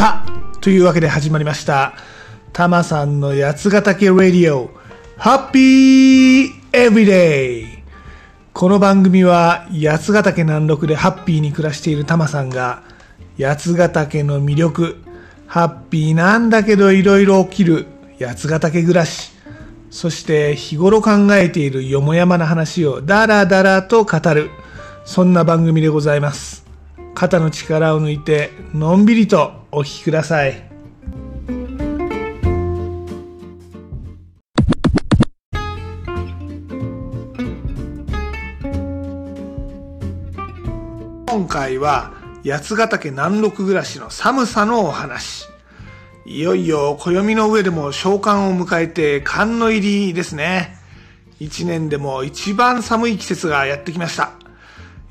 さあ、というわけで始まりました。タマさんの八ヶ岳ラディオ、ハッピーエブリデイこの番組は八ヶ岳南麓でハッピーに暮らしているタマさんが八ヶ岳の魅力、ハッピーなんだけどいろいろ起きる八ヶ岳暮らし、そして日頃考えているよもやまな話をダラダラと語る、そんな番組でございます。肩の力を抜いてのんびりとお聞きください。今回は八ヶ岳南麓暮らしの寒さのお話。いよいよ暦の上でも召喚を迎えて寒の入りですね。一年でも一番寒い季節がやってきました。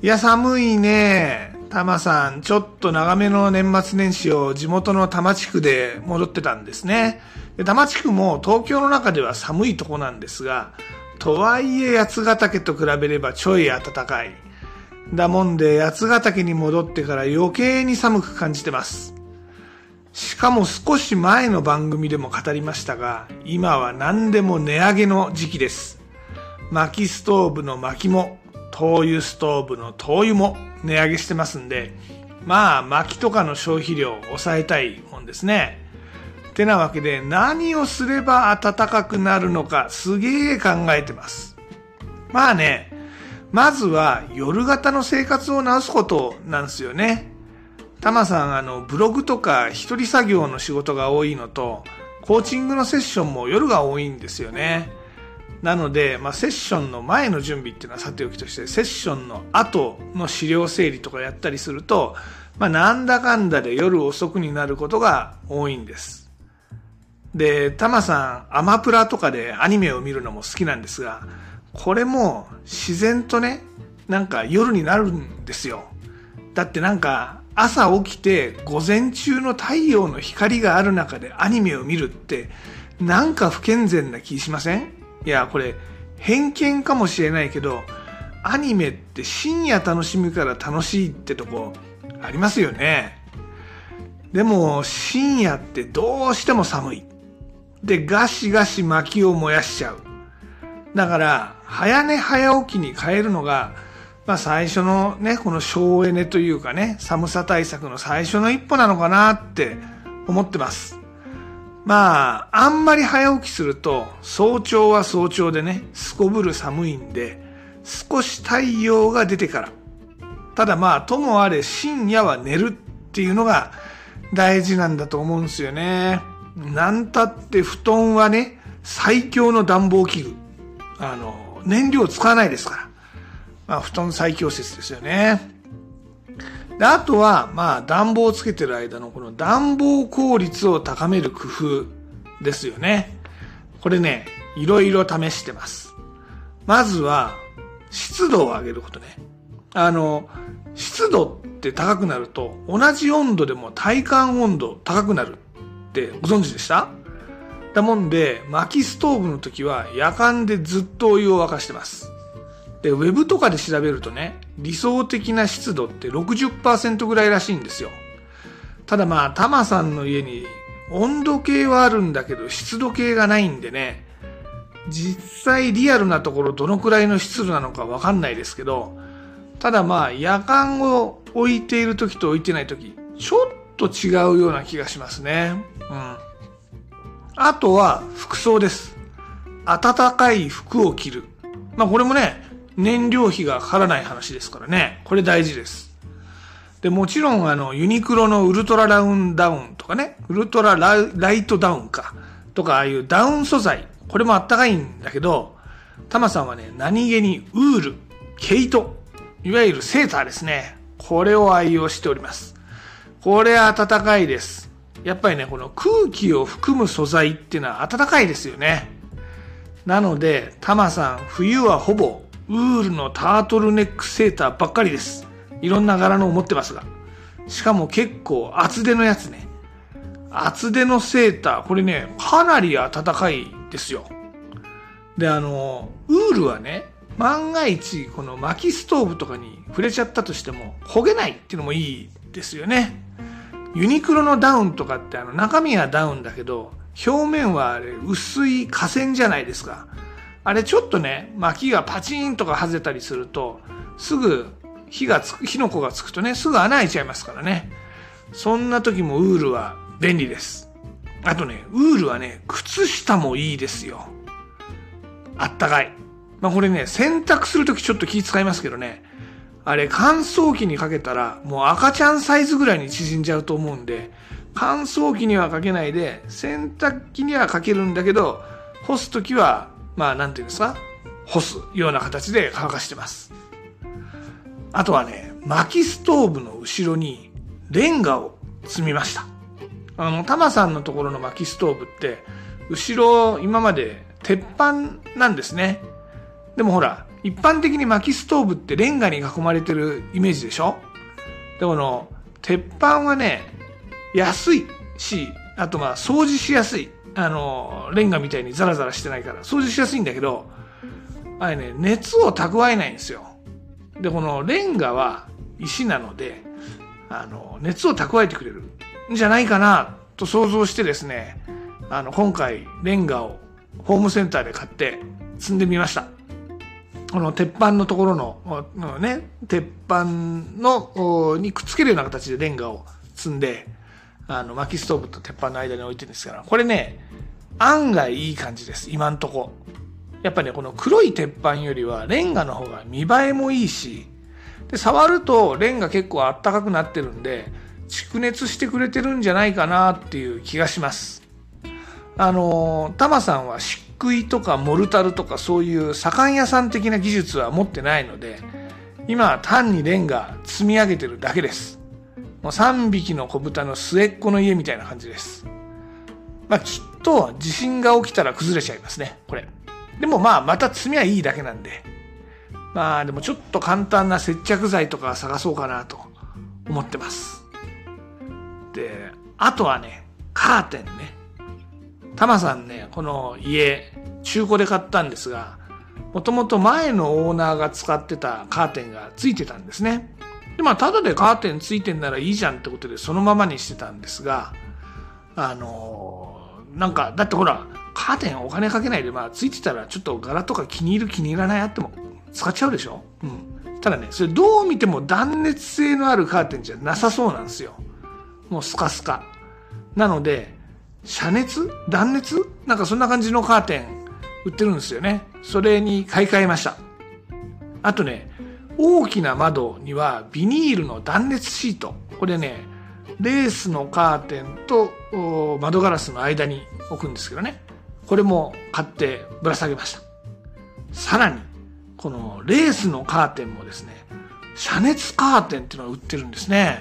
いや、寒いね。タマさん、ちょっと長めの年末年始を地元の多摩地区で戻ってたんですね。で多摩地区も東京の中では寒いとこなんですが、とはいえ八ヶ岳と比べればちょい暖かい。だもんで八ヶ岳に戻ってから余計に寒く感じてます。しかも少し前の番組でも語りましたが、今は何でも値上げの時期です。薪ストーブの薪も、灯油ストーブの灯油も値上げしてますんで、まあ薪とかの消費量を抑えたいもんですね。てなわけで何をすれば暖かくなるのかすげえ考えてます。まあね、まずは夜型の生活を直すことなんですよね。タマさん、あの、ブログとか一人作業の仕事が多いのと、コーチングのセッションも夜が多いんですよね。なので、まあ、セッションの前の準備っていうのはさておきとして、セッションの後の資料整理とかやったりすると、まあ、なんだかんだで夜遅くになることが多いんです。で、タマさん、アマプラとかでアニメを見るのも好きなんですが、これも自然とね、なんか夜になるんですよ。だってなんか朝起きて午前中の太陽の光がある中でアニメを見るってなんか不健全な気しません？いや、これ偏見かもしれないけど、アニメって深夜楽しむから楽しいってとこありますよね。でも深夜ってどうしても寒い。で、ガシガシ薪を燃やしちゃう。だから、早寝早起きに変えるのが、まあ最初のね、この省エネというかね、寒さ対策の最初の一歩なのかなって思ってます。まあ、あんまり早起きすると、早朝は早朝でね、すこぶる寒いんで、少し太陽が出てから。ただまあ、ともあれ深夜は寝るっていうのが大事なんだと思うんですよね。なんたって布団はね、最強の暖房器具。あの、燃料使わないですから。まあ、布団最強説ですよね。であとは、まあ、暖房をつけてる間のこの暖房効率を高める工夫ですよね。これね、いろいろ試してます。まずは、湿度を上げることね。あの、湿度って高くなると、同じ温度でも体感温度高くなるってご存知でした？だもんで、薪ストーブの時は夜間でずっとお湯を沸かしてます。で、ウェブとかで調べるとね、理想的な湿度って60%ぐらいらしいんですよ。ただまあ、タマさんの家に温度計はあるんだけど湿度計がないんでね、実際リアルなところどのくらいの湿度なのかわかんないですけど、ただまあ、夜間を置いている時と置いてない時、ちょっと違うような気がしますね。うん。あとは服装です。暖かい服を着る。まあこれもね、燃料費がかからない話ですからね。これ大事です。で、もちろんあの、ユニクロのウルトララウンダウンとかね、ウルトラライトダウンか、とかああいうダウン素材、これもあったかいんだけど、タマさんはね、何気にウール、毛糸、いわゆるセーターですね。これを愛用しております。これ暖かいです。やっぱりね、この空気を含む素材っていうのは暖かいですよね。なので、タマさん、冬はほぼウールのタートルネックセーターばっかりです。いろんな柄のを持ってますが。しかも結構厚手のやつね。厚手のセーター、これね、かなり暖かいですよ。で、あの、ウールはね、万が一、この薪ストーブとかに触れちゃったとしても、焦げないっていうのもいいですよね。ユニクロのダウンとかってあの中身はダウンだけど、表面はあれ薄い河川じゃないですか。あれちょっとね、薪がパチンとか外れたりすると、すぐ火がつく、火の粉がつくとね、すぐ穴開いちゃいますからね。そんな時もウールは便利です。あとね、ウールはね、靴下もいいですよ。あったかい。まあこれね、洗濯するときちょっと気使いますけどね、あれ乾燥機にかけたらもう赤ちゃんサイズぐらいに縮んじゃうと思うんで、乾燥機にはかけないで、洗濯機にはかけるんだけど、干すときは、まあなんていうんですか、干すような形で乾かしてます。あとはね、薪ストーブの後ろにレンガを積みました。あの、タマさんのところの薪ストーブって、後ろ今まで鉄板なんですね。でもほら、一般的に薪ストーブってレンガに囲まれてるイメージでしょ？でこの、鉄板はね、安いし、あとまあ掃除しやすい。あの、レンガみたいにザラザラしてないから掃除しやすいんだけど、あれね、熱を蓄えないんですよ。で、このレンガは石なので、あの、熱を蓄えてくれるんじゃないかなと想像してですね、あの、今回レンガをホームセンターで買って積んでみました。この鉄板のところの、ね、鉄板の、にくっつけるような形でレンガを積んで、あの、薪ストーブと鉄板の間に置いてるんですから、これね、案外いい感じです、今んとこ。やっぱね、この黒い鉄板よりはレンガの方が見栄えもいいし、で、触るとレンガ結構あったかくなってるんで、蓄熱してくれてるんじゃないかなっていう気がします。あの、タマさんは漆喰とかモルタルとかそういう左官屋さん的な技術は持ってないので、今は単にレンガ積み上げてるだけです。もう3匹の子豚の末っ子の家みたいな感じです。まあきっと地震が起きたら崩れちゃいますね、これ。でもまあまた積みはいいだけなんで。まあでもちょっと簡単な接着剤とか探そうかなと思ってます。で、あとはね、カーテンね。タマさんね、この家、中古で買ったんですが、もともと前のオーナーが使ってたカーテンがついてたんですね。で、まあ、ただでカーテンついてんならいいじゃんってことでそのままにしてたんですが、あのー、なんか、だってほら、カーテンお金かけないで、まあ、ついてたらちょっと柄とか気に入る気に入らないあっても使っちゃうでしょ？うん。ただね、それどう見ても断熱性のあるカーテンじゃなさそうなんですよ。もうスカスカ。なので、遮熱？断熱？なんかそんな感じのカーテン売ってるんですよね。それに買い替えました。あとね、大きな窓にはビニールの断熱シート。これね、レースのカーテンと窓ガラスの間に置くんですけどね。これも買ってぶら下げました。さらに、このレースのカーテンもですね、遮熱カーテンっていうのが売ってるんですね。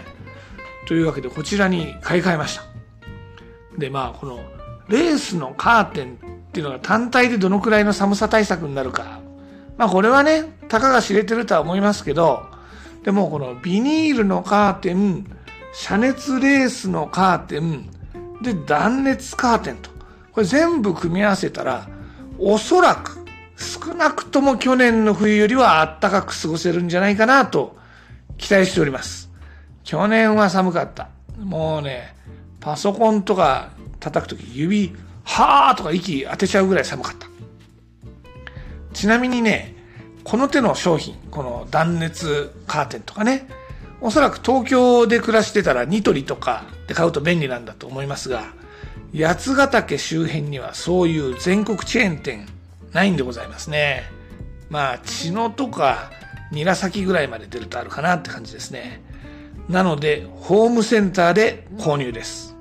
というわけでこちらに買い替えました。で、まあ、この、レースのカーテンっていうのが単体でどのくらいの寒さ対策になるか。まあ、これはね、たかが知れてるとは思いますけど、でもこのビニールのカーテン、遮熱レースのカーテン、で、断熱カーテンと。これ全部組み合わせたら、おそらく、少なくとも去年の冬よりは暖かく過ごせるんじゃないかなと期待しております。去年は寒かった。もうね、パソコンとか叩くとき指、はーとか息当てちゃうぐらい寒かった。ちなみにね、この手の商品、この断熱カーテンとかね、おそらく東京で暮らしてたらニトリとかで買うと便利なんだと思いますが、八ヶ岳周辺にはそういう全国チェーン店ないんでございますね。まあ、茅野とか韮崎ぐらいまで出るとあるかなって感じですね。なので、ホームセンターで購入です。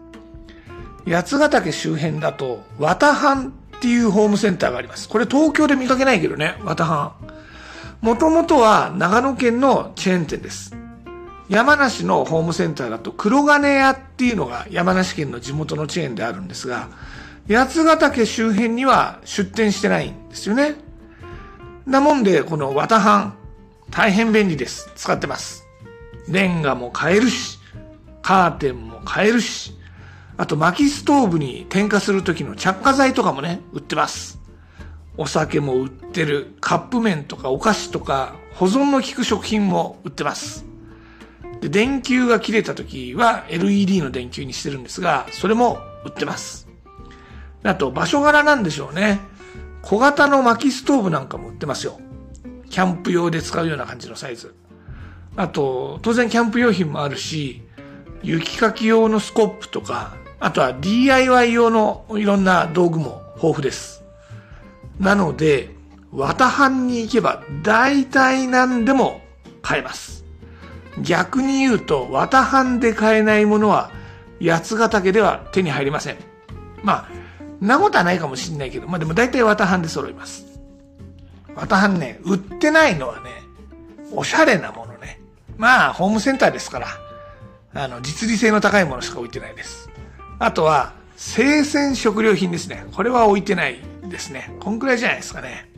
八ヶ岳周辺だと、綿藩っていうホームセンターがあります。これ東京で見かけないけどね、綿藩。もともとは長野県のチェーン店です。山梨のホームセンターだと黒金屋っていうのが山梨県の地元のチェーンであるんですが、八ヶ岳周辺には出店してないんですよね。なもんで、この綿藩、大変便利です。使ってます。レンガも買えるし、カーテンも買えるし、あと薪ストーブに点火する時の着火剤とかもね、売ってます。お酒も売ってる、カップ麺とかお菓子とか保存の効く食品も売ってます。で、電球が切れた時は LED の電球にしてるんですが、それも売ってます。あと、場所柄なんでしょうね。小型の薪ストーブなんかも売ってますよ。キャンプ用で使うような感じのサイズ。あと、当然キャンプ用品もあるし、雪かき用のスコップとか、あとは DIY 用のいろんな道具も豊富です。なので、綿藩に行けば大体何でも買えます。逆に言うと、綿藩で買えないものは八ヶ岳では手に入りません。まあ、なことはないかもしんないけど、まあでも大体綿藩で揃います。綿藩ね、売ってないのはね、おしゃれなものね。まあ、ホームセンターですから、あの、実利性の高いものしか置いてないです。あとは、生鮮食料品ですね。これは置いてないですね。こんくらいじゃないですかね。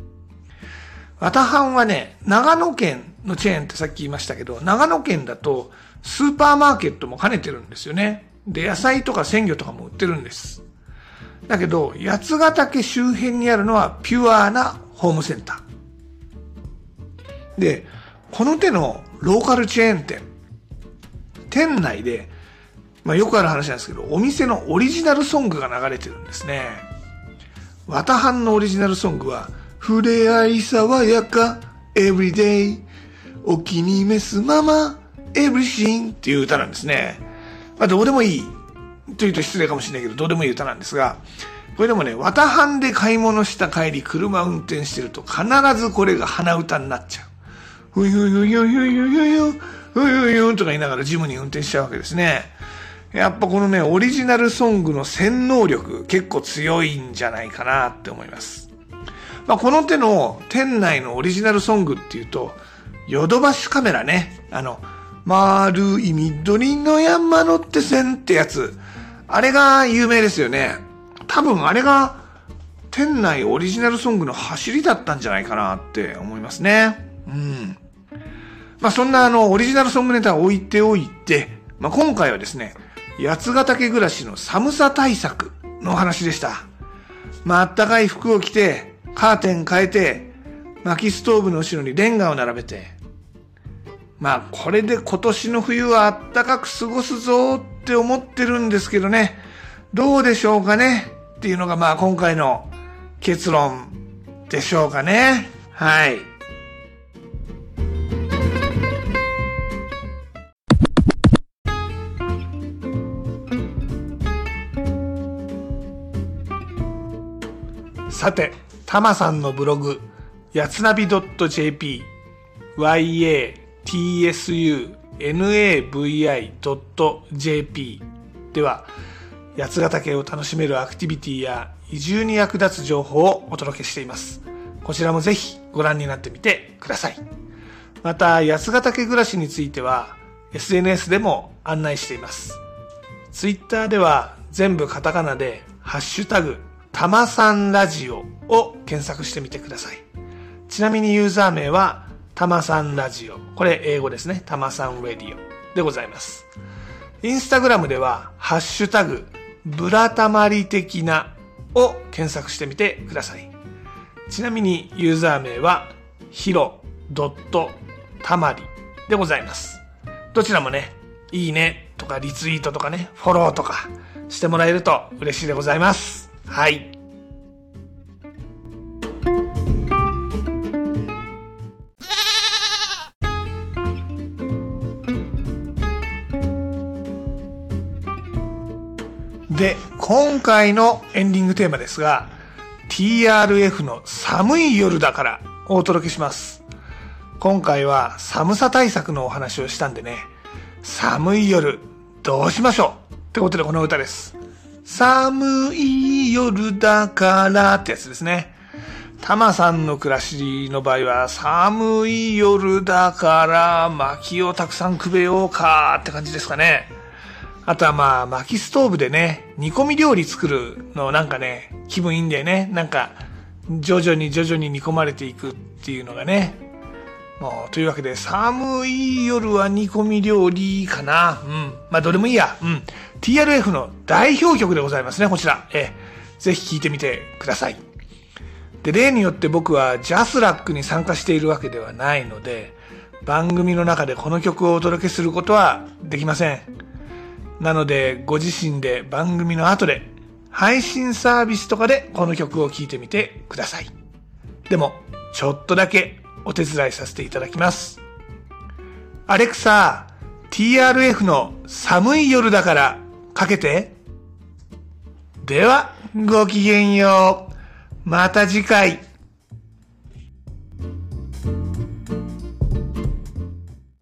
綿藩はね、長野県のチェーンってさっき言いましたけど、長野県だとスーパーマーケットも兼ねてるんですよね。で、野菜とか鮮魚とかも売ってるんです。だけど、八ヶ岳周辺にあるのはピュアなホームセンター。で、この手のローカルチェーン店、店内で、まあよくある話なんですけど、お店のオリジナルソングが流れてるんですね。綿藩のオリジナルソングは、触れ合い爽やか、everyday、お気に召すまま、エブリシンっていう歌なんですね。まあ、どうでもいい。というと失礼かもしれないけど、どうでもいい歌なんですが、これでもね、綿半で買い物した帰り、車運転してると、必ずこれが鼻歌になっちゃう。ふゆゆゆゆゆゆゆ、ふゆゆとか言いながらジムに運転しちゃうわけですね。やっぱこのね、オリジナルソングの洗脳力、結構強いんじゃないかなって思います。まあ、この手の店内のオリジナルソングっていうと、ヨドバシカメラね、あの、丸い緑の山の手線ってやつ、あれが有名ですよね。多分あれが店内オリジナルソングの走りだったんじゃないかなって思いますね。うん。まあそんなあのオリジナルソングネタを置いておいて、まあ今回はですね、八ヶ岳暮らしの寒さ対策の話でした。まああったかい服を着て、カーテン変えて、薪ストーブの後ろにレンガを並べて、まあこれで今年の冬はあったかく過ごすぞって思ってるんですけどね、どうでしょうかね？っていうのがまあ今回の結論でしょうかね。はい。さて、たまさんのブログ、やつなび .jp、ya、tsunavi.jp では、八ヶ岳を楽しめるアクティビティや移住に役立つ情報をお届けしています。こちらもぜひご覧になってみてください。また、八ヶ岳暮らしについては、SNS でも案内しています。Twitter では全部カタカナで、ハッシュタグ、たまさんラジオを検索してみてください。ちなみにユーザー名は、たまさんラジオ。これ英語ですね。たまさんラディオでございます。インスタグラムでは、ハッシュタグ、ブラタマリ的なを検索してみてください。ちなみにユーザー名は、ヒロドットたまりでございます。どちらもね、いいねとかリツイートとかね、フォローとかしてもらえると嬉しいでございます。はい。で、今回のエンディングテーマですが、TRF の寒い夜だからをお届けします。今回は寒さ対策のお話をしたんでね、寒い夜どうしましょう？ってことでこの歌です。寒い夜だからってやつですね。タマさんの暮らしの場合は、寒い夜だから薪をたくさんくべようかって感じですかね。あとはまあ、薪ストーブでね、煮込み料理作るのなんかね、気分いいんだよね。なんか、徐々に徐々に煮込まれていくっていうのがね。もう、というわけで、寒い夜は煮込み料理かな。うん。まあ、どれもいいや。うん。TRF の代表曲でございますね、こちら。えぜひ聴いてみてください。で、例によって僕はジャスラックに参加しているわけではないので、番組の中でこの曲をお届けすることはできません。なので、ご自身で番組の後で、配信サービスとかでこの曲を聴いてみてください。でも、ちょっとだけお手伝いさせていただきます。アレクサ、TRF の寒い夜だからかけて。では、ごきげんよう。また次回。